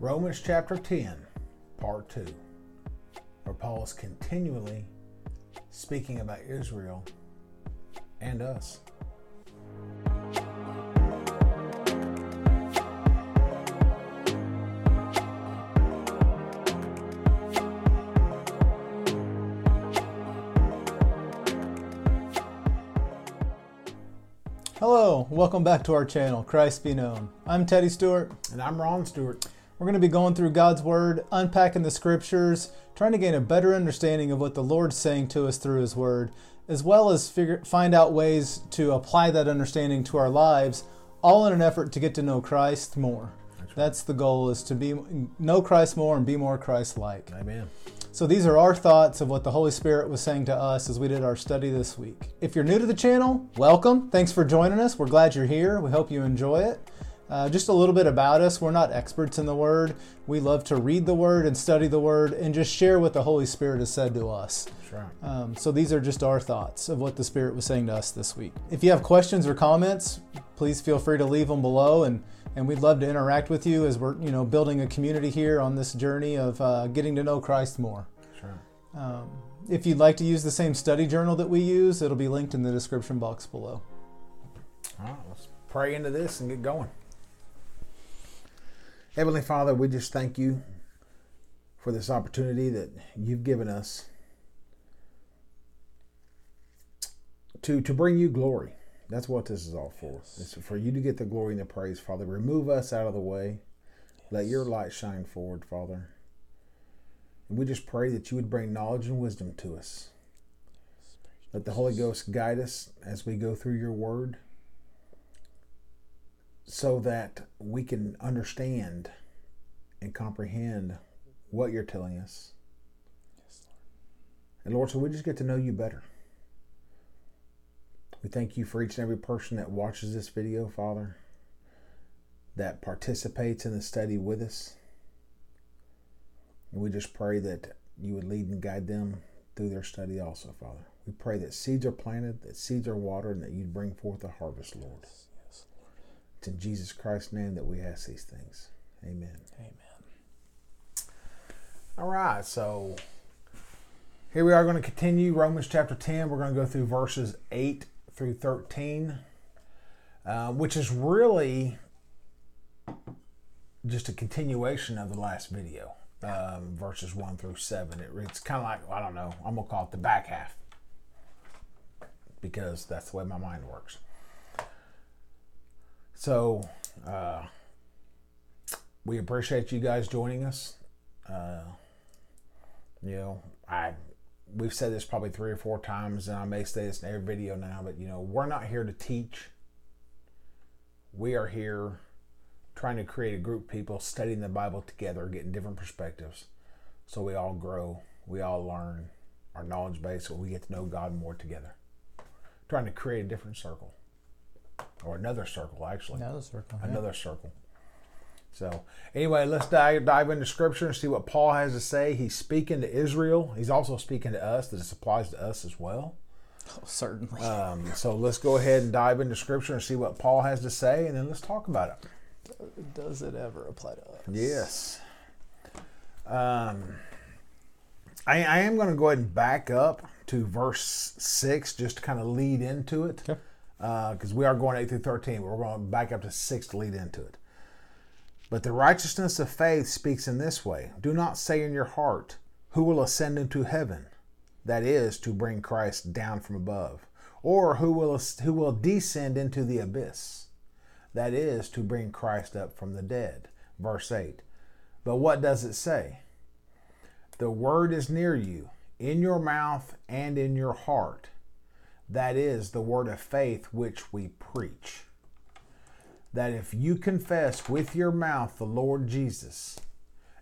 Romans chapter 10, part 2, where Paul is continually speaking about Israel and us. Hello, welcome back to our channel, Christ Be Known. I'm Teddy Stewart. And I'm Ron Stewart. We're going to be going through God's Word, unpacking the Scriptures, trying to gain a better understanding of what the Lord's saying to us through His Word, as well as figure, find out ways to apply that understanding to our lives, all in an effort to get to know Christ more. That's, right. That's the goal: is to be know Christ more and be more Christ-like. Amen. So these are our thoughts of what the Holy Spirit was saying to us as we did our study this week. If you're new to the channel, welcome. Thanks for joining us. We're glad you're here. We hope you enjoy it. Uh, just a little bit about us. We're not experts in the Word. We love to read the Word and study the Word and just share what the Holy Spirit has said to us. Sure. Um, so these are just our thoughts of what the Spirit was saying to us this week. If you have questions or comments, please feel free to leave them below and and we'd love to interact with you as we're you know building a community here on this journey of uh, getting to know Christ more. Sure. Um, if you'd like to use the same study journal that we use, it'll be linked in the description box below. All right, let's pray into this and get going. Heavenly Father, we just thank you for this opportunity that you've given us to to bring you glory. That's what this is all for. It's for you to get the glory and the praise, Father. Remove us out of the way. Yes. Let your light shine forward, Father. And we just pray that you would bring knowledge and wisdom to us. Let the Holy Ghost guide us as we go through your word so that we can understand and comprehend what you're telling us. Yes, Lord. And Lord, so we just get to know you better. We thank you for each and every person that watches this video, Father, that participates in the study with us. And we just pray that you would lead and guide them through their study also, Father. We pray that seeds are planted, that seeds are watered, and that you'd bring forth a harvest, Lord. Yes. It's in Jesus Christ's name that we ask these things. Amen. Amen. All right, so here we are going to continue Romans chapter 10. We're going to go through verses 8 through 13, uh, which is really just a continuation of the last video, um, verses 1 through 7. It, it's kind of like, I don't know, I'm going to call it the back half because that's the way my mind works. So, uh, we appreciate you guys joining us. Uh, you know, I we've said this probably three or four times, and I may say this in every video now, but you know, we're not here to teach. We are here trying to create a group of people studying the Bible together, getting different perspectives, so we all grow, we all learn our knowledge base, so we get to know God more together. Trying to create a different circle, or another circle, actually. Another circle. Another yeah. circle. So, anyway, let's dive, dive into Scripture and see what Paul has to say. He's speaking to Israel. He's also speaking to us. That This applies to us as well. Oh, certainly. Um, so let's go ahead and dive into Scripture and see what Paul has to say, and then let's talk about it. Does it ever apply to us? Yes. Um, I, I am going to go ahead and back up to verse 6 just to kind of lead into it. Because uh, we are going 8 through 13, we're going back up to 6 to lead into it. But the righteousness of faith speaks in this way Do not say in your heart, Who will ascend into heaven? That is, to bring Christ down from above. Or who will, who will descend into the abyss? That is, to bring Christ up from the dead. Verse 8. But what does it say? The word is near you, in your mouth and in your heart. That is the word of faith which we preach that if you confess with your mouth the Lord Jesus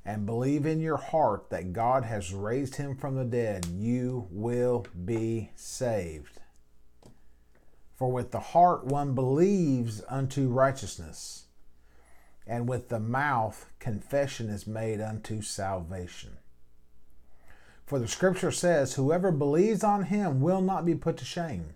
and believe in your heart that God has raised him from the dead, you will be saved. For with the heart one believes unto righteousness, and with the mouth confession is made unto salvation. For the scripture says, Whoever believes on him will not be put to shame.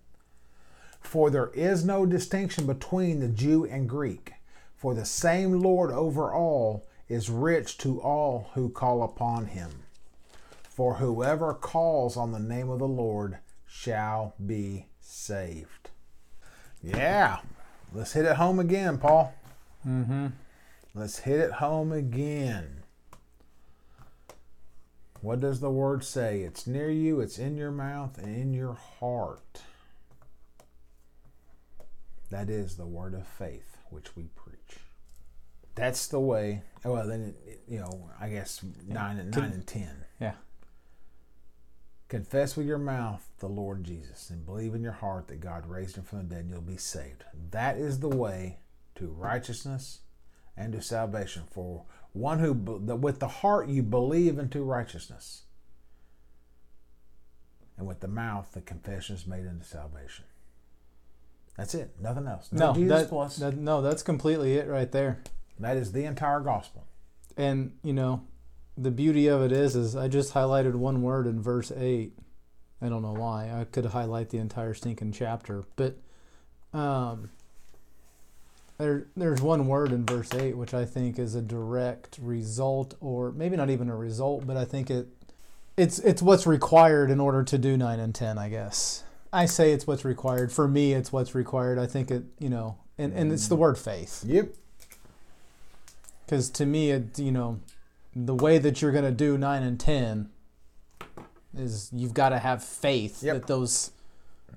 For there is no distinction between the Jew and Greek, for the same Lord over all is rich to all who call upon him. For whoever calls on the name of the Lord shall be saved. Yeah, let's hit it home again, Paul. Mm-hmm. Let's hit it home again. What does the word say? It's near you, it's in your mouth, and in your heart. That is the word of faith which we preach. That's the way. Well, then, you know, I guess nine and nine and ten. Yeah. Confess with your mouth the Lord Jesus and believe in your heart that God raised him from the dead, and you'll be saved. That is the way to righteousness and to salvation. For one who, with the heart, you believe into righteousness, and with the mouth, the confession is made into salvation. That's it. Nothing else. No, no that, plus. That, no, that's completely it right there. That is the entire gospel. And you know, the beauty of it is, is I just highlighted one word in verse eight. I don't know why. I could highlight the entire stinking chapter, but um, there, there's one word in verse eight which I think is a direct result, or maybe not even a result, but I think it, it's it's what's required in order to do nine and ten. I guess I say it's what's required. For me, it's what's required. I think it, you know, and and it's the word faith. Yep. Because to me, it you know, the way that you're going to do nine and ten is you've got to have faith yep. that those,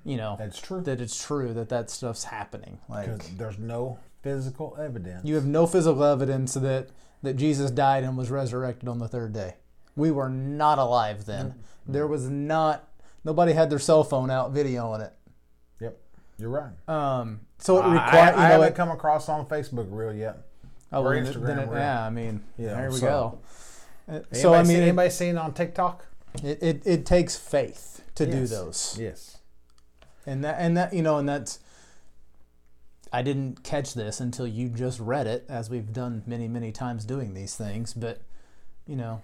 you know, that's true. That it's true that that stuff's happening. Like there's no physical evidence. You have no physical evidence that that Jesus died and was resurrected on the third day. We were not alive then. Mm-hmm. There was not nobody had their cell phone out videoing it. Yep, you're right. Um, so it requires. I, I, I haven't it, come across on Facebook reel yet. Oh, or Instagram. It, yeah, I mean, yeah, there we so, go. Anybody so I mean, anybody seen on TikTok? It, it, it takes faith to yes. do those. Yes. And that and that you know and that's I didn't catch this until you just read it as we've done many many times doing these things, but you know,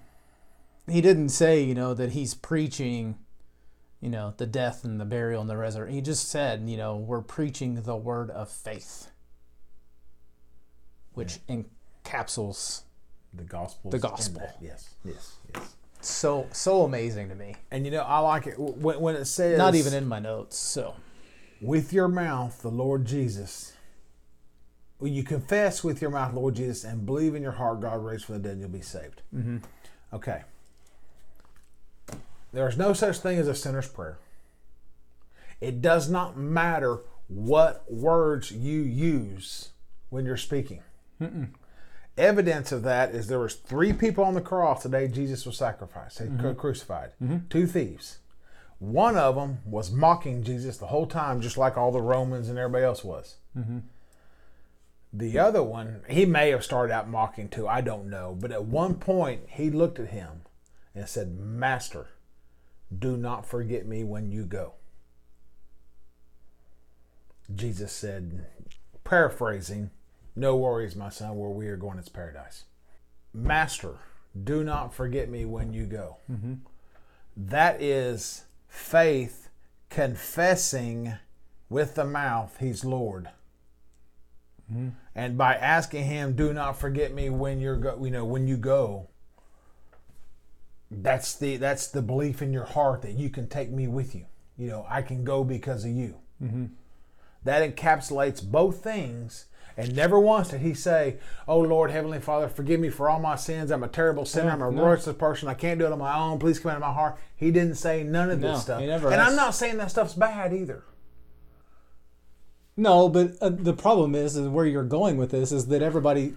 he didn't say, you know, that he's preaching you know, the death and the burial and the resurrection. He just said, you know, we're preaching the word of faith, which yeah. encapsulates the gospel. The gospel. Yes, yes, yes. So so amazing to me. And you know, I like it when, when it says not even in my notes. So, with your mouth, the Lord Jesus. When you confess with your mouth, Lord Jesus, and believe in your heart, God raised from the dead, you'll be saved. Mm-hmm. Okay. There is no such thing as a sinner's prayer. It does not matter what words you use when you're speaking. Mm-mm. Evidence of that is there was three people on the cross the day Jesus was sacrificed, mm-hmm. crucified. Mm-hmm. Two thieves. One of them was mocking Jesus the whole time, just like all the Romans and everybody else was. Mm-hmm. The other one, he may have started out mocking too. I don't know, but at one point he looked at him and said, "Master." Do not forget me when you go. Jesus said, paraphrasing, No worries, my son, where we are going is paradise. Master, do not forget me when you go. Mm-hmm. That is faith confessing with the mouth he's Lord. Mm-hmm. And by asking him, do not forget me when you're go, you know, when you go, that's the that's the belief in your heart that you can take me with you. You know, I can go because of you. Mm-hmm. That encapsulates both things. And never once did he say, "Oh Lord, Heavenly Father, forgive me for all my sins. I'm a terrible sinner. I'm a no. worthless person. I can't do it on my own. Please come into my heart." He didn't say none of no, this stuff. and asked. I'm not saying that stuff's bad either. No, but uh, the problem is, is where you're going with this is that everybody,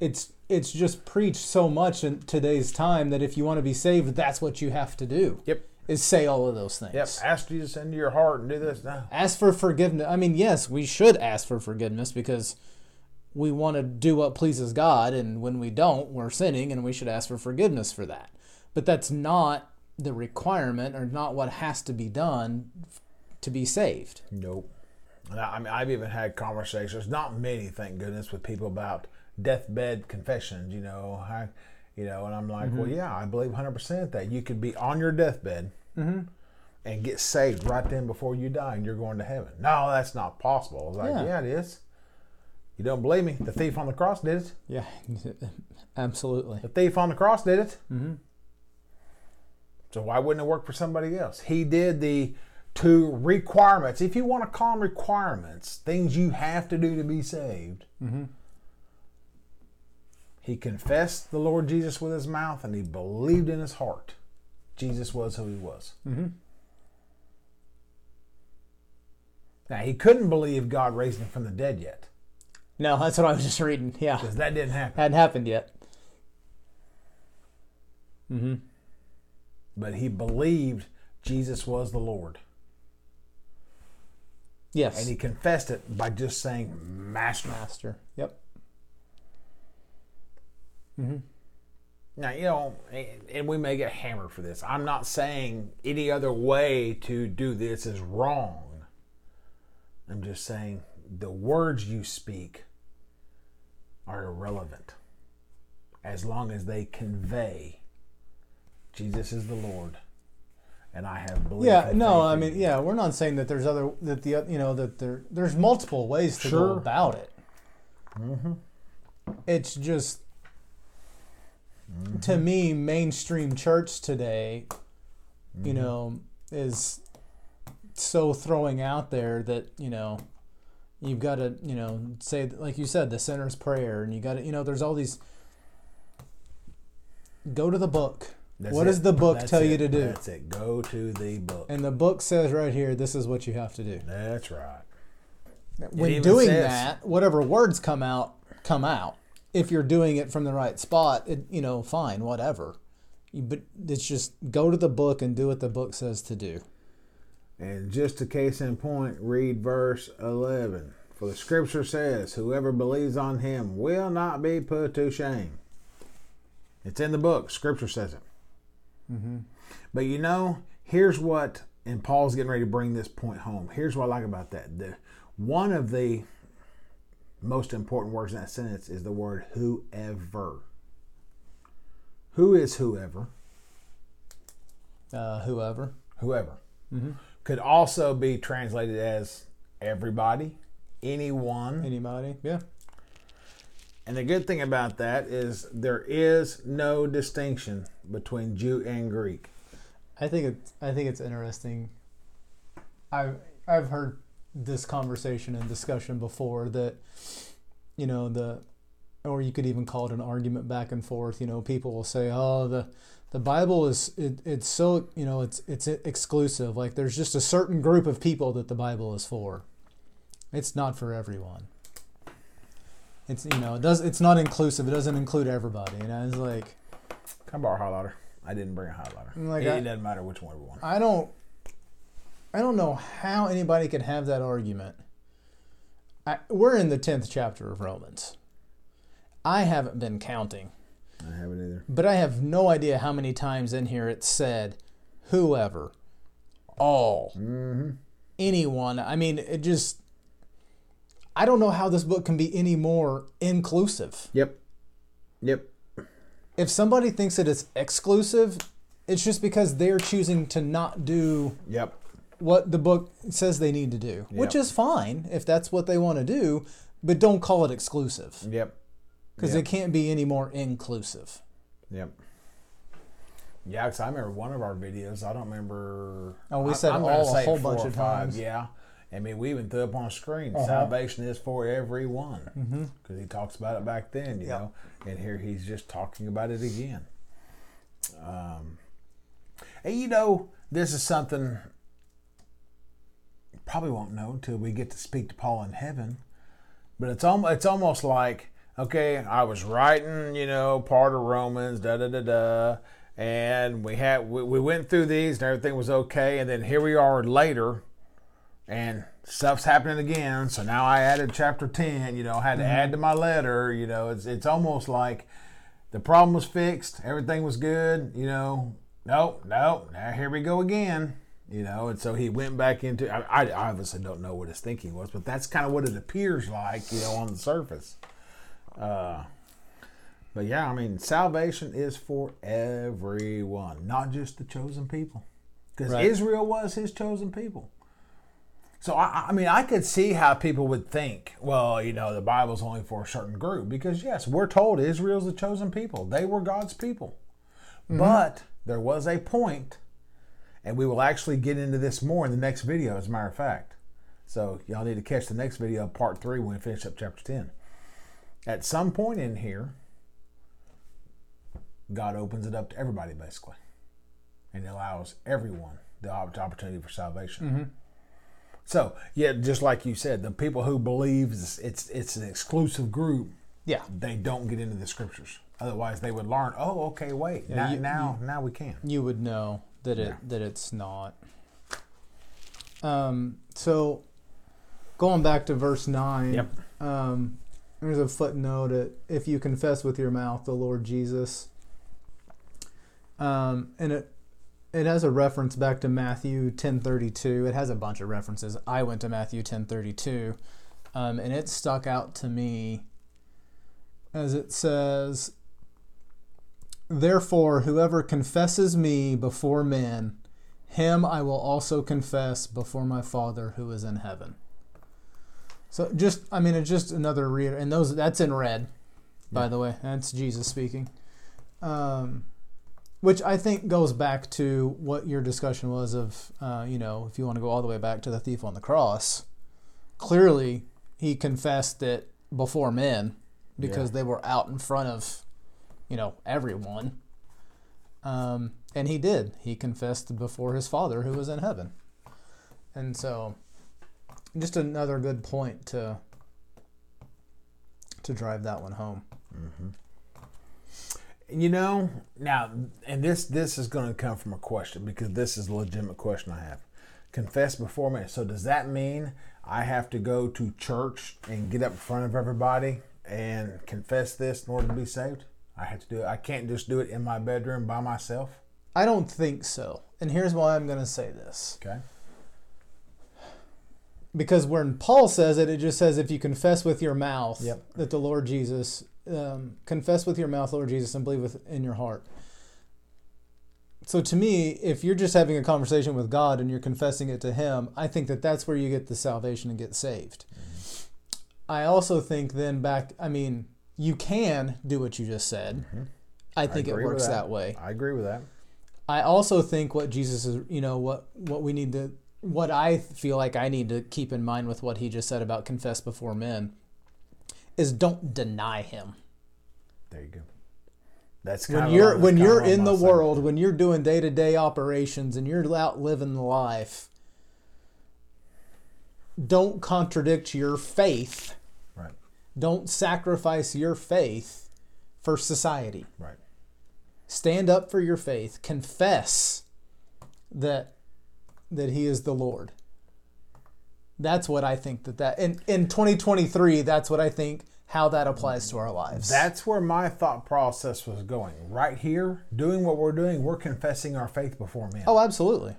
it's it's just preached so much in today's time that if you want to be saved, that's what you have to do. Yep. Is say all of those things. Yep. Ask Jesus into your heart and do this now. Ask for forgiveness. I mean, yes, we should ask for forgiveness because we want to do what pleases God, and when we don't, we're sinning, and we should ask for forgiveness for that. But that's not the requirement, or not what has to be done to be saved. Nope. I mean, I've even had conversations, not many, thank goodness, with people about deathbed confessions, you know, I, you know, and I'm like, mm-hmm. well, yeah, I believe 100% that you could be on your deathbed mm-hmm. and get saved right then before you die and you're going to heaven. No, that's not possible. I was like, yeah, yeah it is. You don't believe me? The thief on the cross did it. Yeah, absolutely. The thief on the cross did it. Mm-hmm. So why wouldn't it work for somebody else? He did the two requirements. If you want to call them requirements, things you have to do to be saved. Mm-hmm. He confessed the Lord Jesus with his mouth and he believed in his heart Jesus was who he was. Mm-hmm. Now, he couldn't believe God raised him from the dead yet No, that's what I was just reading. Yeah, because that didn't happen. hadn't happened yet. Mm-hmm. But he believed Jesus was the Lord. Yes. And he confessed it by just saying, Master. Master. Yep. Mm-hmm. Now, you know, and we may get hammered for this. I'm not saying any other way to do this is wrong. I'm just saying the words you speak are irrelevant as long as they convey Jesus is the Lord and I have belief. Yeah, no, I mean, yeah, we're not saying that there's other that the you know that there there's multiple ways to Sure. go about it. Mm-hmm. It's just to me, mainstream church today, you Mm-hmm. know, is so throwing out there that you know you've got to you know say like you said the sinner's prayer and you got to you know there's all these go to the book That's what it. does the book That's tell you to do That's it. Go to the book. and the book says right here this is what you have to do That's right. when doing says- that whatever words come out come out if you're doing it from the right spot it, you know fine whatever You- but it's just go to the book and do what the book says to do And just a case in point, read verse 11. For the scripture says, Whoever believes on him will not be put to shame. It's in the book. Scripture says it. Mm-hmm. But you know, here's what, and Paul's getting ready to bring this point home. Here's what I like about that. The, one of the most important words in that sentence is the word whoever. Who is whoever? uh, whoever Whoever. mm-hmm. Could also be translated as everybody, anyone. anybody yeah And the good thing about that is there is no distinction between Jew and Greek. I think it's I think it's interesting. I've I've heard this conversation and discussion before that you know the or you could even call it an argument back and forth. You know, people will say, "Oh, the the Bible is it, it's so you know it's it's exclusive. Like there's just a certain group of people that the Bible is for. It's not for everyone. It's you know it does it's not inclusive. It doesn't include everybody. You know, it's like Come borrow a highlighter. I didn't bring a highlighter. Like it, I- it doesn't matter which one we want. I don't I don't know how anybody could have that argument. I, we're in the 10th chapter of Romans. I haven't been counting, I haven't either. but I have no idea how many times in here it said whoever, all, Mm-hmm. anyone. I mean, it just I don't know how this book can be any more inclusive. Yep. Yep. If somebody thinks that it's exclusive, it's just because they're choosing to not do Yep. what the book says they need to do, which is fine if that's what they want to do, but don't call it exclusive Yep. because Yep. it can't be any more inclusive. Yep. Yeah, because I remember one of our videos. I don't remember. Oh, we said I'm all a whole bunch of times. Yeah, I mean, we even threw up on a screen. Uh-huh. Salvation is for everyone Mm-hmm. because he talks about it back then, you Yep. know, and here he's just talking about it again. Um, and you know, this is something you probably won't know until we get to speak to Paul in heaven. But it's almost it's almost like okay, I was writing, you know, part of Romans, da da da da, and we had we, we went through these and everything was okay, and then here we are later, and stuff's happening again. So now I added chapter ten, you know, had to add to my letter, you know. It's it's almost like the problem was fixed, everything was good, you know. Nope, nope. Now here we go again. You know, and so he went back into. I, I obviously don't know what his thinking was, but that's kind of what it appears like, you know, on the surface. Uh, but yeah, I mean, salvation is for everyone, not just the chosen people, because Right. Israel was his chosen people. So I, I mean, I could see how people would think, well, you know, the Bible's only for a certain group because yes, we're told Israel's the chosen people; they were God's people. Mm-hmm. But there was a point, and we will actually get into this more in the next video, as a matter of fact. So y'all need to catch the next video, part three, when we finish up chapter ten. At some point in here, God opens it up to everybody, basically, and allows everyone the opportunity for salvation. Mm-hmm. So, yeah, just like you said, the people who believe it's it's, it's an exclusive group, Yeah. they don't get into the scriptures. Otherwise, they would learn. Oh, okay, wait, now you- now, now we can. you would know that it Yeah. that it's not. Um, so going back to verse nine, Yep. um, there's a footnote that if you confess with your mouth the Lord Jesus, um, and it it has a reference back to Matthew ten thirty two. It has a bunch of references. I went to Matthew ten thirty two, um, and it stuck out to me as it says. Therefore, whoever confesses me before men, him I will also confess before my Father who is in heaven. So just, I mean, it's just another reader, and those that's in red, by the way. That's Jesus speaking, um, which I think goes back to what your discussion was of, uh, you know, if you want to go all the way back to the thief on the cross. Clearly, he confessed it before men because Yeah. they were out in front of you know everyone um, and he did he confessed before his father who was in heaven and so just another good point to to drive that one home You know, now, and this this is going to come from a question because this is a legitimate question I have. Confess before me. So does that mean I have to go to church and get up in front of everybody and confess this in order to be saved? I have to do it. I can't just do it in my bedroom by myself. i don't think so and here's why i'm going to say this Okay. because when paul says it it just says if you confess with your mouth Yep. that the lord jesus um, confess with your mouth lord jesus and believe with in your heart. So to me if you're just having a conversation with god and you're confessing it to him i think that that's where you get the salvation and get saved. I also think then back i mean you can do what you just said. I think it works that. that way. I agree with that. I also think what Jesus is, you know, what what we need to, what I feel like I need to keep in mind with what he just said about confess before men, is don't deny him. There you go. That's When you're when you're in the world, when you're doing day to day operations, and you're out living life, don't contradict your faith. Right. Don't sacrifice your faith for society. Right. stand up for your faith confess that that he is the lord that's what i think that that in in 2023 that's what i think how that applies to our lives That's where my thought process was going. Right here, doing what we're doing, we're confessing our faith before men. oh absolutely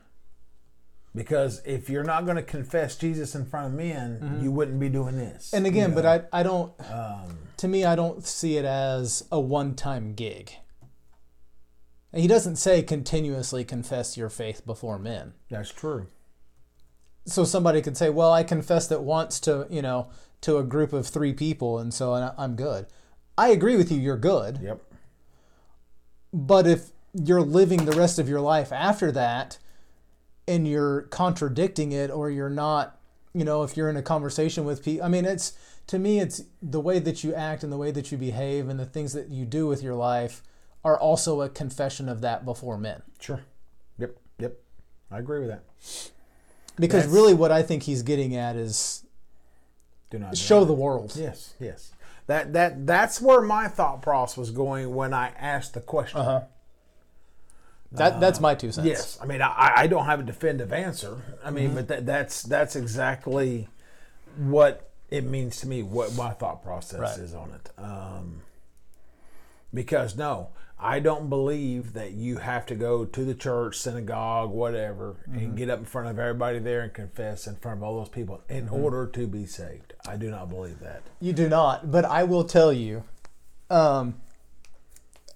Because if you're not going to confess Jesus in front of men, you wouldn't be doing this. Mm-hmm. and again you but i i don't um, to me i don't see it as a one-time gig he doesn't say continuously confess your faith before men that's true. So somebody could say, "Well, I confessed it once to you know to a group of three people, and so I'm good." I agree with you. You're good, Yep. but if you're living the rest of your life after that, and you're contradicting it, or you're not, you know, if you're in a conversation with people, I mean, it's to me, it's the way that you act and the way that you behave and the things that you do with your life are also a confession of that before men. Sure. Yep. Yep. I agree with that. Because That's- really, what I think he's getting at is Do not show the world. Yes. Yes. That that that's where my thought process was going when I asked the question. Uh-huh. That that's my two cents. Yes, I mean I, I don't have a definitive answer. I mean, but that, that's that's exactly what it means to me. What my thought process Right. is on it. Um, because no, I don't believe that you have to go to the church, synagogue, whatever, and get up in front of everybody there and confess in front of all those people in order to be saved. I do not believe that. You do not, but I will tell you, um,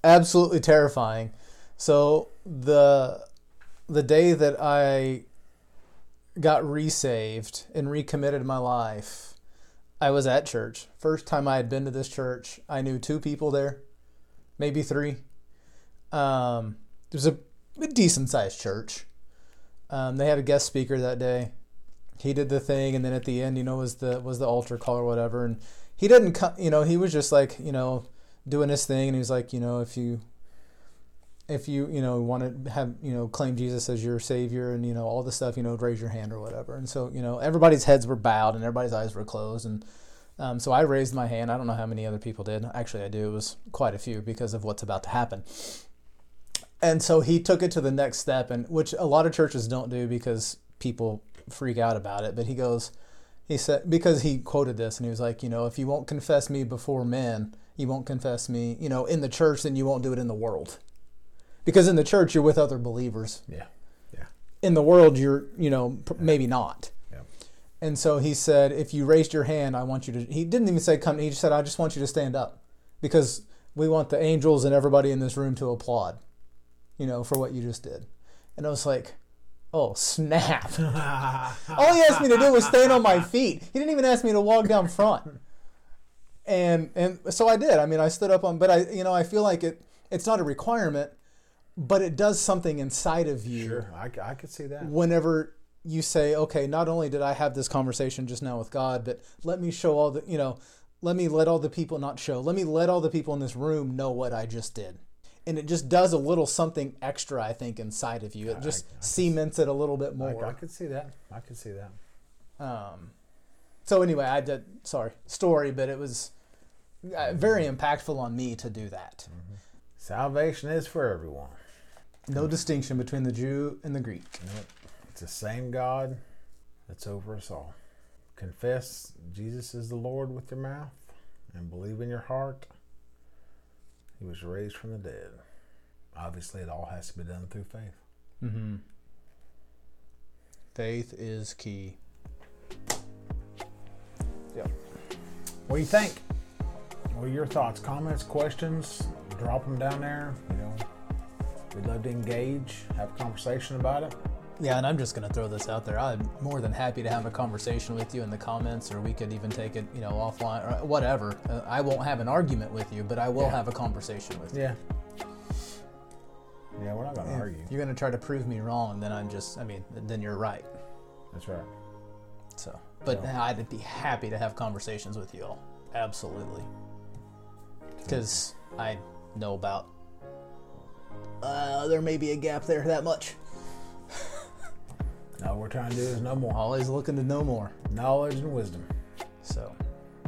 absolutely terrifying. So the the day that I got resaved and recommitted my life, I was at church. First time I had been to this church, I knew two people there, maybe three. Um, a, a decent sized church. Um, they had a guest speaker that day. He did the thing, and then at the end, you know, was the was the altar call or whatever. And he didn't, come, you know, he was just like, you know, doing his thing, and he was like, you know, if you if you you know want to have you know claim Jesus as your savior and you know all the stuff you know raise your hand or whatever and so you know everybody's heads were bowed and everybody's eyes were closed and um, so I raised my hand I don't know how many other people did actually I do it was quite a few because of what's about to happen and so he took it to the next step and which a lot of churches don't do because people freak out about it but he goes he said because he quoted this and he was like you know if you won't confess me before men you won't confess me you know in the church then you won't do it in the world because in the church you're with other believers. Yeah. Yeah. In the world you're, you know, yeah. maybe not. Yeah. And so he said, if you raised your hand, I want you to. He didn't even say come. He just said, I just want you to stand up, because we want the angels and everybody in this room to applaud, you know, for what you just did. And I was like, oh snap! All he asked me to do was stand on my feet. He didn't even ask me to walk down front. And and so I did. I mean, I stood up on, but I, you know, I feel like it. It's not a requirement but it does something inside of you. Sure, I, I could see that. Whenever you say, okay, not only did I have this conversation just now with God, but let me show all the, you know, let me let all the people not show, let me let all the people in this room know what I just did. And it just does a little something extra, I think, inside of you. It just I, I cements it a little bit more. I, I could see that. I could see that. Um, so anyway, I did, sorry, story, but it was uh, very impactful on me to do that. Mm-hmm. Salvation is for everyone. No distinction between the Jew and the Greek. Nope. It's the same God that's over us all. Confess Jesus is the Lord with your mouth and believe in your heart he was raised from the dead. Obviously, it all has to be done through faith. Mm-hmm. Faith is key. Yep. What do you think? What are your thoughts, comments, questions? Drop them down there. You know, We'd love to engage, have a conversation about it. Yeah, and I'm just going to throw this out there. I'm more than happy to have a conversation with you in the comments, or we could even take it, you know, offline or whatever. Uh, I won't have an argument with you, but I will yeah. have a conversation with you. Yeah. Yeah, we're not going to yeah. argue. You're going to try to prove me wrong, then I'm just, I mean, then you're right. That's right. So, but so. I'd be happy to have conversations with you all. Absolutely. Because I know about uh, there may be a gap there that much. All we're trying to do is know more. Always looking to know more. Knowledge and wisdom. So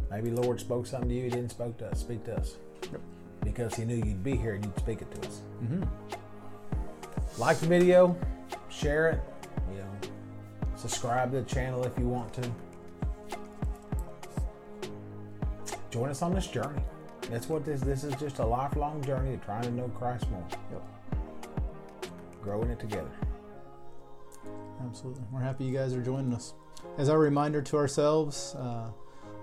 maybe Lord spoke something to you, he didn't spoke to us, speak to us. Yep. Because he knew you'd be here and you'd speak it to us. Mm-hmm. Like the video, share it, you know, subscribe to the channel if you want to. Join us on this journey. That's what this this is just a lifelong journey of trying to know Christ more. Yep. Growing it together. Absolutely. We're happy you guys are joining us. As our reminder to ourselves, uh,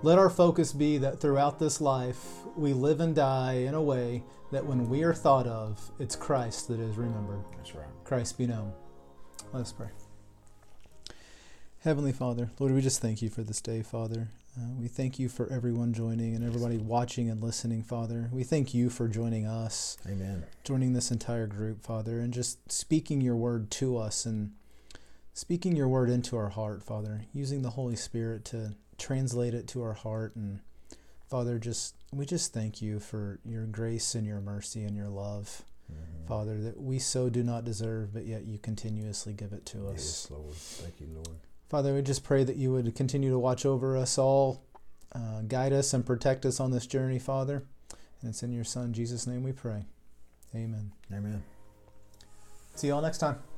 let our focus be that throughout this life we live and die in a way that when we are thought of, it's Christ that is remembered. That's right. Christ be known. Let us pray. Heavenly Father, Lord, we just thank you for this day, Father. Uh, we thank you for everyone joining and everybody watching and listening, Father. We thank you for joining us. Amen. Joining this entire group, Father, and just speaking your word to us and speaking your word into our heart, Father, using the Holy Spirit to translate it to our heart. And Father, just we just thank you for your grace and your mercy and your love. Mm-hmm. Father, that we so do not deserve, but yet you continuously give it to us. Yes, Lord. Thank you, Lord. Father, we just pray that you would continue to watch over us all, uh, guide us and protect us on this journey, Father. And it's in your Son, Jesus' name, we pray. Amen. Amen. See you all next time.